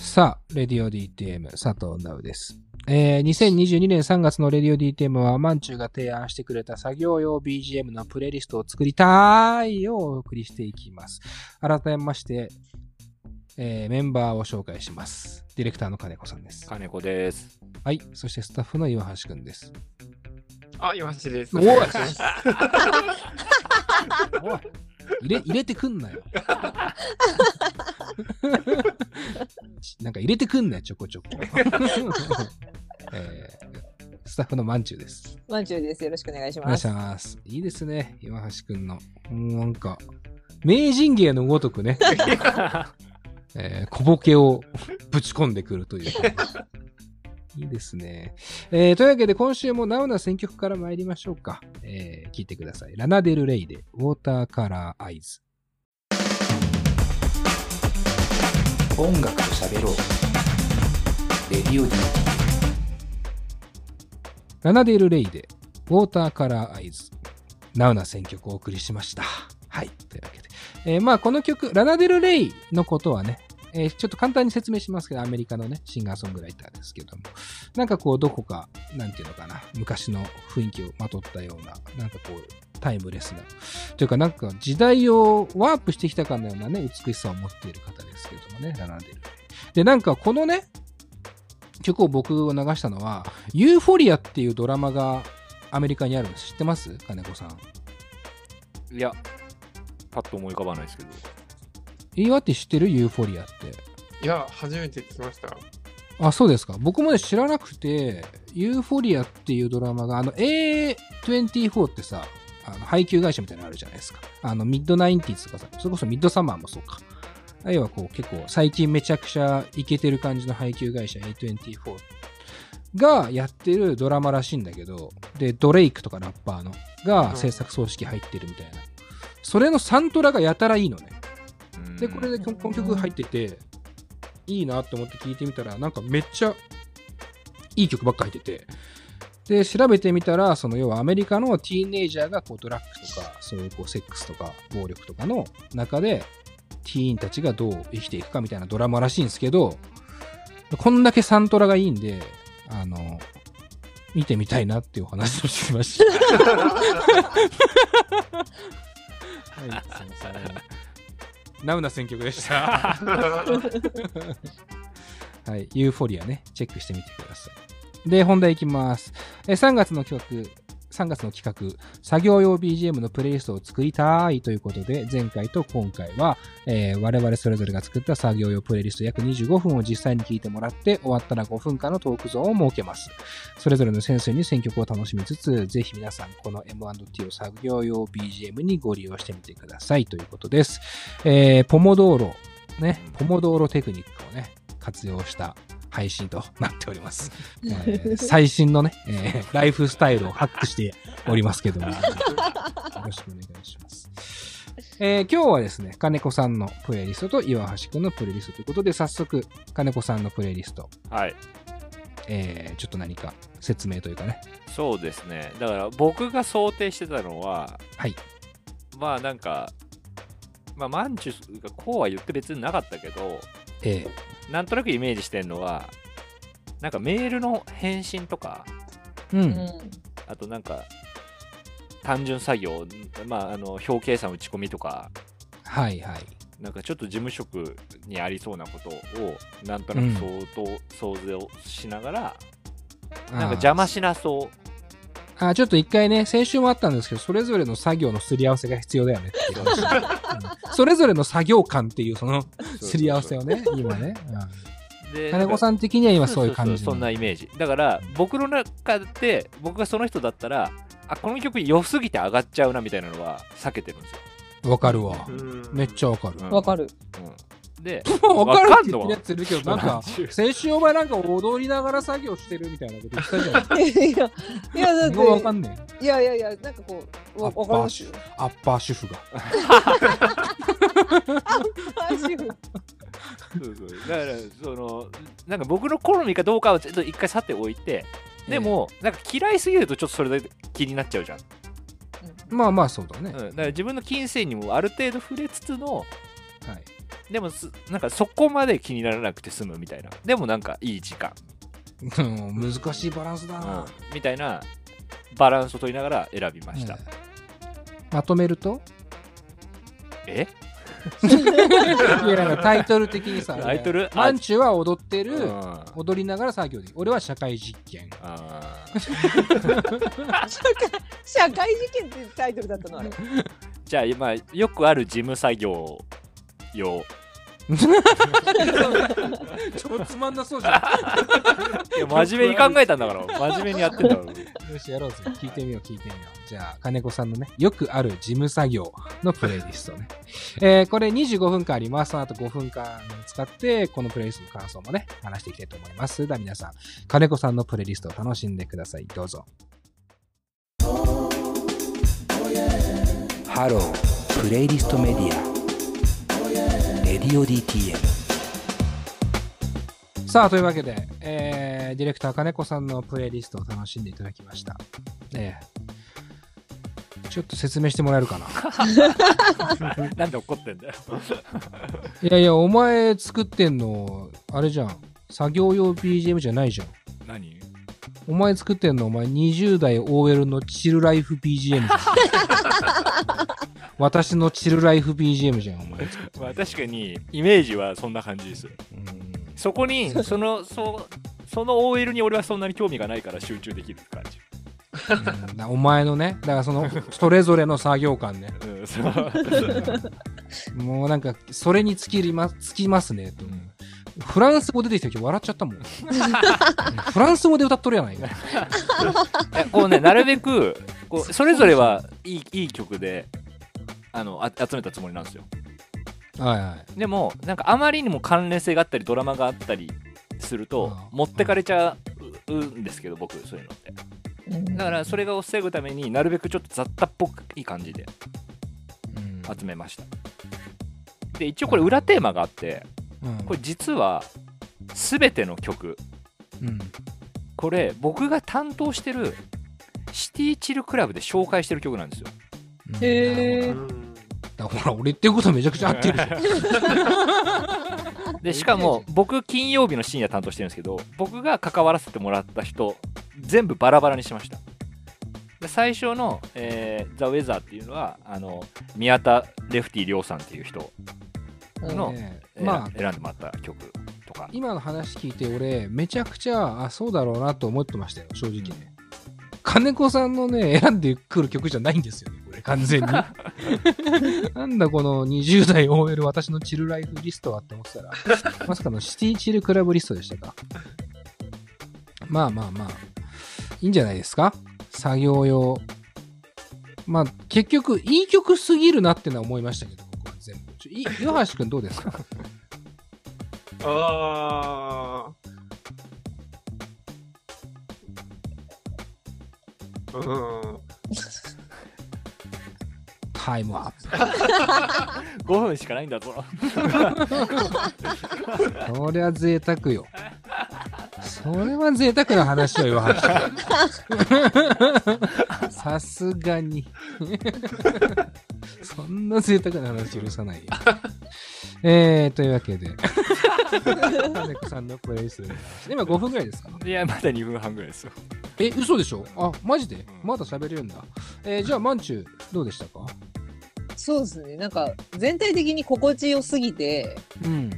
さあ、レディオ DTM 佐藤直です。えー、2022年3月のレディオ DTM は、マンチューが提案してくれた作業用 BGM のプレイリストを作りたいをお送りしていきます。改めまして、えー、メンバーを紹介します。ディレクターの金子さんです。金子です。はい。そしてスタッフの岩橋くんです。あ、岩橋です。おいおい 入れ、入れてくんなよ。なんか入れてくんなよ、ちょこちょこ。えースタッフのまんちゅうです。まんちゅうです。よろしくお願いしお願いします。ます。いいですね、岩橋くんの。なんか、名人芸のごとくね、えー小ボケをぶち込んでくるという。いいですね。えーというわけで今週もナウな選曲から参りましょうか。えー聞いてください。ラナデルレイで、ウォーターカラーアイズ。音楽と喋ろうレディオ D ラナデルレイで、ウォーターカラーアイズ。ナウな選曲をお送りしました。はい。というわけで。えーまあ、この曲、ラナデルレイのことはね、えーちょっと簡単に説明しますけど、アメリカのね、シンガーソングライターですけども、なんかこう、どこか、なんていうのかな、昔の雰囲気をまとったような、なんかこう、タイムレスな、というかなんか時代をワープしてきたかのようなね、美しさを持っている方ですけどもね、ラナデルレイ。で、なんかこのね、曲を僕を流したのは、ユーフォリアっていうドラマがアメリカにあるんです。知ってます？金子さん。いや、パッと思い浮かばないですけど。岩手知ってる？ユーフォリアって。いや、初めて聞きました。あ、そうですか。僕もね、知らなくて、ユーフォリアっていうドラマが、あの、A24 ってさ、あの配給会社みたいなのあるじゃないですか。あの、ミッドナインティーズとかさ、それこそミッドサマーもそうか。あるいはこう、結構、最近めちゃくちゃイケてる感じの配給会社 A24 がやってるドラマらしいんだけど、で、ドレイクとかラッパーのが制作総指揮入ってるみたいな。それのサントラがやたらいいのね。で、これでこの曲入ってて、いいなと思って聞いてみたら、なんかめっちゃいい曲ばっか入ってて、で、調べてみたら、その要はアメリカのティーンエイジャーがこうドラッグとか、そういうこうセックスとか暴力とかの中で、ティーンたちがどう生きていくかみたいなドラマらしいんですけど、こんだけサントラがいいんで、あの、見てみたいなっていうお話をしてきました。はい、すいません。ナウな選曲でした。はい、ユーフォリアね、チェックしてみてください。で、本題いきます。え3月の企画、3月の企画、作業用 BGM のプレイリストを作りたいということで、前回と今回は、えー我々それぞれが作った作業用プレイリスト約25分を実際に聞いてもらって、終わったら5分間のトークゾーンを設けます。それぞれの先生に選曲を楽しみつつ、ぜひ皆さんこの M&T を作業用 BGM にご利用してみてくださいということです。えーポモドーロ、ね、ポモドーロテクニックをね、活用した配信となっております。えー最新のね、えーライフスタイルをハックしておりますけども、よろしくお願いします。えー今日はですね、金子さんのプレイリストと岩橋くんのプレイリストということで、早速、金子さんのプレイリスト、はい。えーちょっと何か説明というかね。そうですね。だから僕が想定してたのは、はい。まあなんか、まあマンチュがこうは言って別になかったけど、えなんとなくイメージしてるのは、なんかメールの返信とか、ーう。うんん。あとなんか、単純作業、まあ、あの表計算打ち込みとか、はいはい。なんかちょっと事務職にありそうなことを、なんとなく相当想像しながら、なんか邪魔しなそう。あーちょっと一回ね、先週もあったんですけど、それぞれの作業のすり合わせが必要だよねっていう。話、うん。それぞれの作業感っていうそのすり合わせをね、今ね。で金子さん的には今そういう感じそそんなイメージ。だから僕の中で僕がその人だったらあこの曲良すぎて上がっちゃうなみたいなのは避けてるんですよ、わかるわ。う。ん。めっちゃわかる。うん。わかる。うん、でわかるって言ってわるやついるけど、なんか、先週お前なんか踊りながら作業してるみたいなこと言ってたじゃん。い やいや、だっすごいわかて、んねえ。いやいやいや、なんかこう、わアッパーわかりますよ。アッパー主婦そうそうだからそのなんか僕の好みかどうかはちょっと一回去っておいてでも、なんか嫌いすぎるとちょっとそれで気になっちゃうじゃん、まあまあそうだね。うん、だから自分の金銭にもある程度触れつつのはい。でもすなんかそこまで気にならなくて済むみたいな。でもなんかいい時間、うん難しいバランスだうん。な。みたいなバランスを取りながら選びました、ねまとめると？え？いやなんかタイトル的にさ、タイトル？マンチュは踊ってうる、ん踊りながら作業で。俺は社会実験。社会事件ってタイトルだったのあれ。じゃあ今よくある事務作業用 超つまんなそうじゃいや真面目に考えたんだから真面目にやってんだか。よし、やろうぜ。聞いてみよう、聞いてみよう。じゃあ、金子さんのね、よくある事務作業のプレイリストね。えーこれ25分間あります。その後5分間使って、このプレイリストの感想もね、話していきたいと思います。では皆さん、金子さんのプレイリストを楽しんでください。どうぞ。 Hello playlist media radio DTM さあ、というわけで、えー、ディレクター金子さんのプレイリストを楽しんでいただきました。えーちょっと説明してもらえるかな？なんで怒ってんだよ いやいや、お前作ってんの、あれじゃん。作業用 BGM じゃないじゃん。何？お前作ってんの、お前20代 OL のチルライフ BGM じゃん。私のチルライフ BGM じゃん、お前 まあ確かにイメージはそんな感じです。うん。そこにそのそうその OL に俺はそんなに興味がないから集中できる感じ。うん。だお前のね、だからその、それぞれの作業感ね。うん もうなんか、それに尽きりま、尽きますね、と。フランス語出てきた時笑っちゃったもん。フランス語で歌っとるやないか。こうねなるべくこうそれぞれはいいいい曲であのあ集めたつもりなんですよ。はいはい。でもなんかあまりにも関連性があったりドラマがあったりすると持ってかれちゃうんですけど僕そういうのって。だからそれがを防ぐためになるべくちょっと雑多っぽくいい感じでうん。集めました。で一応これ裏テーマがあってうん。これ実は全ての曲うん。これ僕が担当してるシティチルクラブで紹介してる曲なんですよ。うん。へー。うんだからほら、俺言ってることめちゃくちゃ合ってるじゃん。でしかも僕金曜日の深夜担当してるんですけど僕が関わらせてもらった人全部バラバラにしました。で最初の「えー、ザ・ウェザーっていうのはあの宮田レフティ亮さんっていう人の、ね。えーまあ、選んでもらった曲とか。今の話聞いて、俺、めちゃくちゃ、あ、そうだろうなと思ってましたよ、正直ね。金子さんのね、選んでくる曲じゃないんですよね、これ、完全に。なんだこの20代 OL 私のチルライフリストはって思ってたら、まさかのシティチルクラブリストでしたか。まあまあまあ、いいんじゃないですか作業用。まあ、結局、いい曲すぎるなってのは思いましたけど、僕は全部。ちょい岩橋くんどうですか？あーうんタイムアップ。5分しかないんだぞ そりゃ贅沢よ。それは贅沢な話よ、岩橋君。さすがに。そんな贅沢な話許さないよ。えー、というわけで、金子さんのプレイリス今5分ぐらいですか？いやまだ2分半ぐらいですよえ、嘘でしょ？あ、マジで？んまだ喋れるんだ。えー、じゃあ、まんちゅう、どうでしたか？そうですね。なんか全体的に心地よすぎてうん。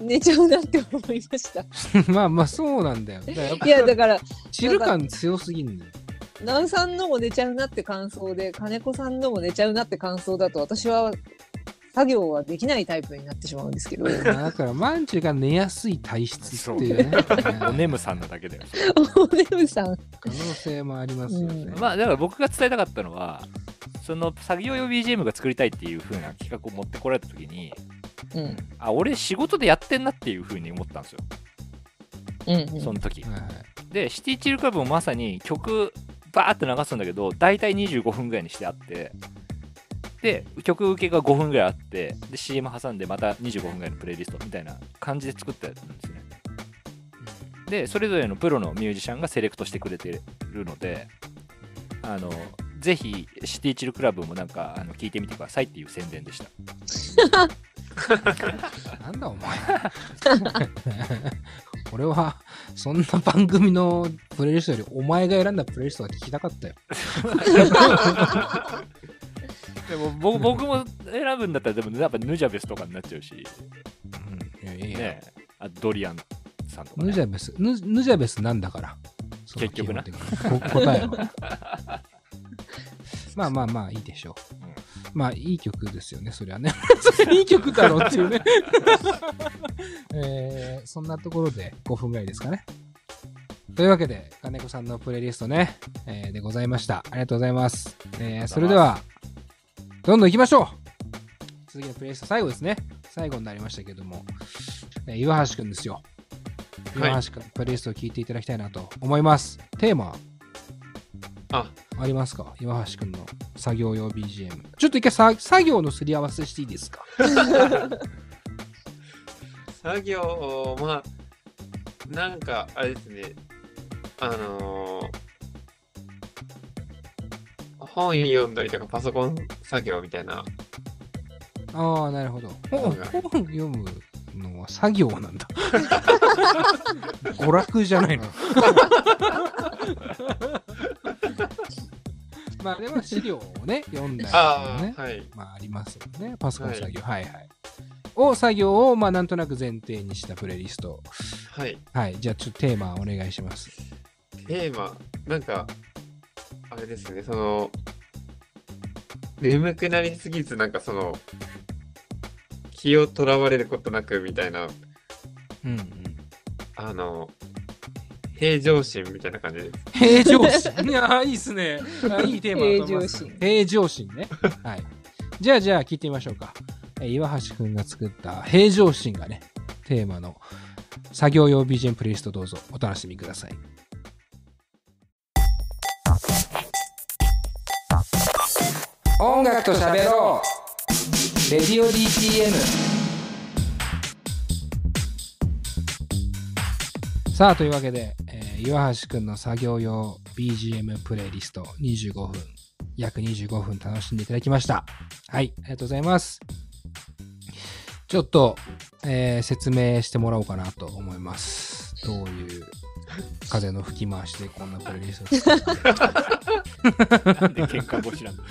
寝ちゃうなって思いました。まあまあ、そうなんだよ。いやだからチル感強すぎんだよ。ナウさんのも寝ちゃうなって感想で金子さんのも寝ちゃうなって感想だと私は作業はできないタイプになってしまうんですけど。まあだから、まんちゅうが寝やすい体質っていうね。おねむさんなだけだよおねむさん。可能性もありますよね。うんまあだから僕が伝えたかったのはその作業用 BGM が作りたいっていう風な企画を持ってこられた時にうん。あ俺仕事でやってんなっていう風に思ったんですようん、うん。その時はいでシティチルクラブもまさに曲バーって流すんだけど大体25分ぐらいにしてあってで曲受けが5分ぐらいあってで CM 挟んでまた25分ぐらいのプレイリストみたいな感じで作ったやつなんですねでそれぞれのプロのミュージシャンがセレクトしてくれてるのであのぜひシティチルクラブもなんかあの聞いてみてくださいっていう宣伝でした。なんだお前。俺は、そんな番組のプレイリストより、お前が選んだプレイリストが聞きたかったよ。でも僕僕も選ぶんだったらでもやっぱヌジャベスとかになっちゃうし、うん、いやいや。ね、あドリアンさんとか、ね、ヌジャベス、ヌヌジャベスなんだから。結局な。答えは。まあまあまあいいでしょう。うんまあいい曲ですよね、そりゃね。いい曲だろうっていうね。えーそんなところで5分ぐらいですかね。というわけで、金子さんのプレイリストね、えーでございました。ありがとうございます。えーそれでは、どんどん行きましょう次のプレイリスト最後ですね。最後になりましたけども、えー岩橋くんですよ。はい岩橋くん、プレイリストを聞いていただきたいなと思います。テーマ、あ、ありますか？岩橋くんの作業用 BGM。ちょっと一回さ作業のすり合わせしていいですか？作業、まあ、なんか、あれですね、あのー本読んだりとかパソコン作業みたいな、ああ、なるほど。本が本読むのは作業なんだ。娯楽じゃないの。まあでも資料をね、読んだりとかね、ああ、はい。まあありますよね。パソコン作業。はい、はい、を作業をまあなんとなく前提にしたプレイリスト。はい。はい。じゃあちょっとテーマお願いします。テーマ、なんか、あれですね、その、眠くなりすぎず、なんかその、気をとらわれることなくみたいな、うんうん。あの、平常心みたいな感じです。平常心？いやー、いいっすね。あいいテーマだと思います。平常心平常心ね。はい。じゃあ、じゃあ、聞いてみましょうか。えー岩橋くんが作った平常心がね、テーマの作業用 BGM プレイリストどうぞお楽しみください。音楽と喋ろうレディオ DTM さあというわけで、えー岩橋くんの作業用 BGM プレイリスト25分約25分楽しんでいただきました。はいありがとうございます。ちょっと、えー説明してもらおうかなと思います。どういう風の吹き回しでこんなプレイリストを作っか。なんで喧嘩腰なんだ。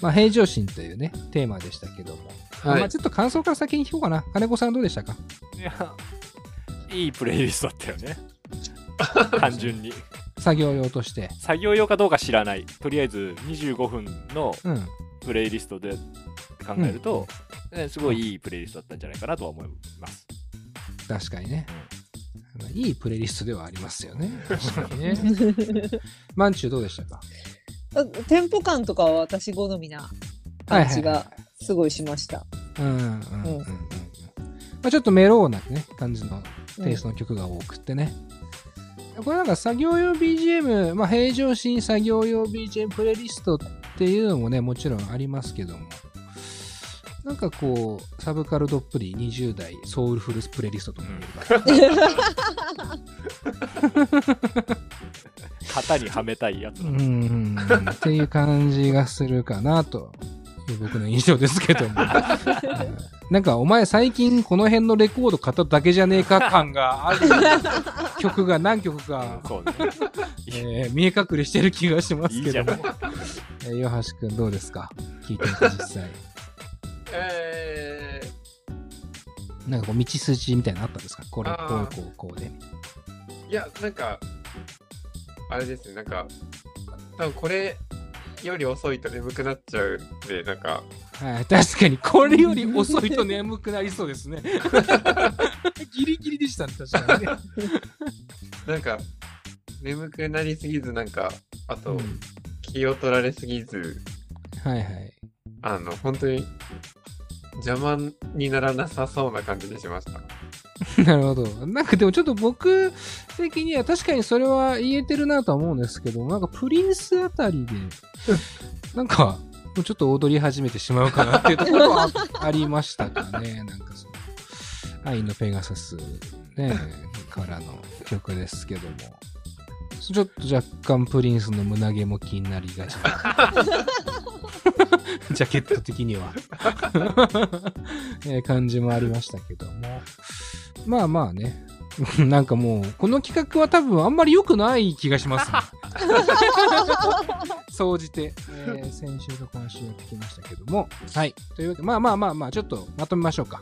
まあ平常心というねテーマでしたけども、はい。まあちょっと感想から先に聞こうかな。金子さんどうでしたか？いやいいプレイリストだったよね 単純に。作業用として。作業用かどうか知らない。とりあえず25分のうん。プレイリストで考えると、ねすごいいいプレイリストだったんじゃないかなとは思います。確かにね。まあいいプレイリストではありますよね。確かにね。マンチューどうでしたか？あテンポ感とかは私好みな感じがすごいしました。うんうんうんうんうん。まあちょっとメローなね、感じのテイストの曲が多くってね。これなんか作業用 BGM、まあ平常心作業用 BGM プレイリストっていうのもね、もちろんありますけども。なんかこう、サブカルどっぷり20代ソウルフルプレイリストとか型にはめたいやつうーんっていう感じがするかなという僕の印象ですけども。う んなんかお前最近この辺のレコード買っただけじゃねえか感がある曲が何曲か、えー見え隠れしてる気がしますけど。も。えー岩橋くんどうですか？聞いてみて実際。えなんかこう道筋みたいなのあったんですか？これ、こうこうこうで。ー、いや、なんか、あれですね、なんか、多分これより遅いと眠くなっちゃうんで、なんか、はい、確かにこれより遅いと眠くなりそうですね。ギリギリでしたね、確かにね。なんか、眠くなりすぎず、なんか、あと、うん気を取られすぎず、はいはい。あの、本当に邪魔にならなさそうな感じにしました。なるほど。なんかでもちょっと僕的には確かにそれは言えてるなとは思うんですけど、なんかプリンスあたりで、なんかもうちょっと踊り始めてしまうかなっていうところはあありましたかね。なんかその、愛のペガサスね、からの曲ですけども。ちょっと若干プリンスの胸毛も気になりがちな ジャケット的には、えー感じもありましたけども。まあまあね。なんかもう、この企画は多分あんまり良くない気がしますね。総じて、えー先週と今週やってきましたけども。はい。というわけで、まあまあまあまあ、ちょっとまとめましょうか。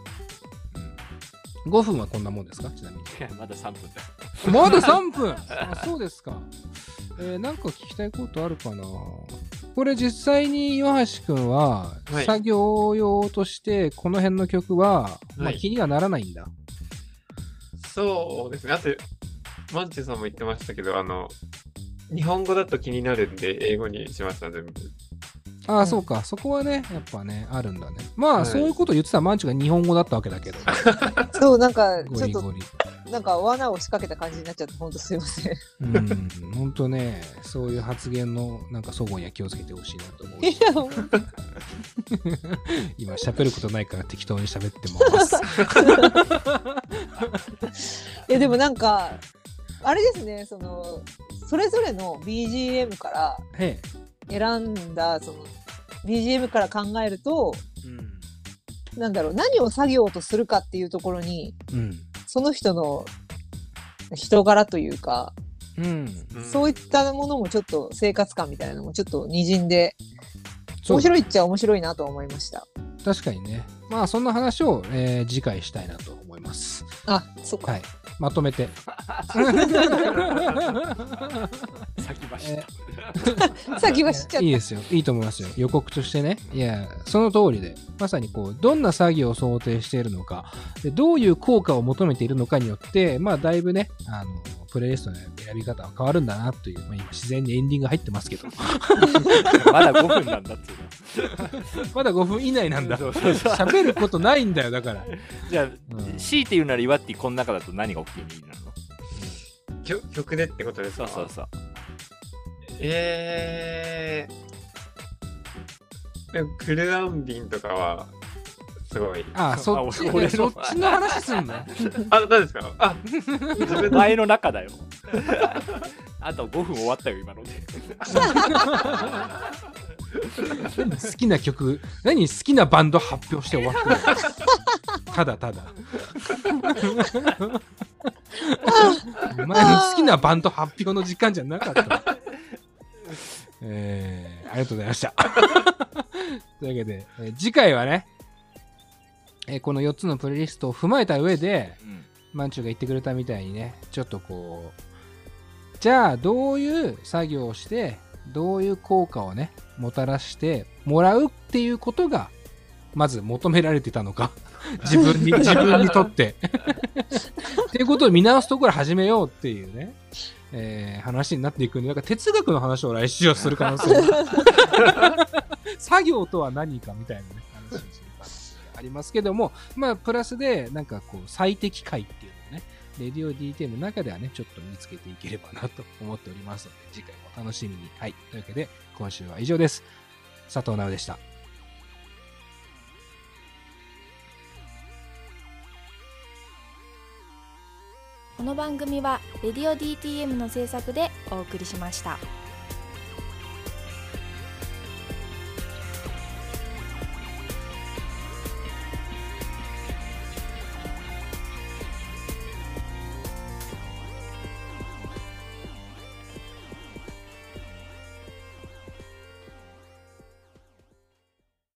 うん5分はこんなもんですか？ちなみに。まだ3分だよまだ3分？あそうですか。えーなんか聞きたいことあるかなこれ実際に岩橋くんは、はい作業用としてこの辺の曲は、まあ、はい気にはならないんだ。そうですね。あと、マンチュさんも言ってましたけど、あの、日本語だと気になるんで、英語にしました、全部。ああ、うんそうか。そこはね、やっぱね、あるんだね。まあ、はいそういうこと言ってたマンチュが日本語だったわけだけど。そう、なんか、ちょっと、ゴリゴリ。なんか罠を仕掛けた感じになっちゃって、ほんとすいません。いうん、ほんとね、そういう発言の、なんか、祖母には気をつけてほしいなと思うし。や、ほんと今、喋ることないから適当に喋ってます。いやでもなんか、あれですね、その、それぞれの BGM からへ選んだ、その、BGM から考えると、え。うん。なんだろう、何を作業とするかっていうところに、うん。その人の人柄というか、うん。そういったものもちょっと生活感みたいなのもちょっと滲んで、面白いっちゃ面白いなとは思いました。確かにね。まあ、そんな話を、えー次回したいなと思います。あ、そっか。はい。まとめて。先走っえ 先は知っちゃっいいですよ。いいと思いますよ。予告としてね。いや、その通りで、まさにこう、どんな作業を想定しているのか、でどういう効果を求めているのかによって、まあ、だいぶね、あの、プレイリストの選び方は変わるんだなという、まあ、今自然にエンディング入ってますけど、た まだ5分なんだっていう まだ5分以内なんだ。喋ることないんだよ、だから。じゃあ、うん。強いて言うなら岩ってこの中だと何がお気に入りなの曲曲でってことですか？そうそうそう。えー。でもクルアンビンとかは、すごい。ああ、そっち、あ俺そっちの話すんの？あ、何ですか？あ、前の中だよ あと5分終わったよ今ので好きな曲、何好きなバンド発表して終わってる？ただただ。お前の好きなバンド発表の時間じゃなかった。えー、ありがとうございました。というわけで、えー次回はね、えーこの4つのプレイリストを踏まえた上で、うんマンチュが言ってくれたみたいにね、ちょっとこう、じゃあどういう作業をして、どういう効果をね、もたらしてもらうっていうことが、まず求められてたのか。自分に、自分にとって。っていうことを見直すところ始めようっていうね、えー話になっていくんで、なんか哲学の話を来週はする可能性が 作業とは何かみたいなね、話をする可能性がありますけども、まあ、プラスで、なんかこう、最適解っていうのをね、レディオ DT の中ではね、ちょっと見つけていければなと思っておりますので、次回も楽しみに。はい。というわけで、今週は以上です。佐藤直でした。この番組は「レディオ DTM」の制作でお送りしました。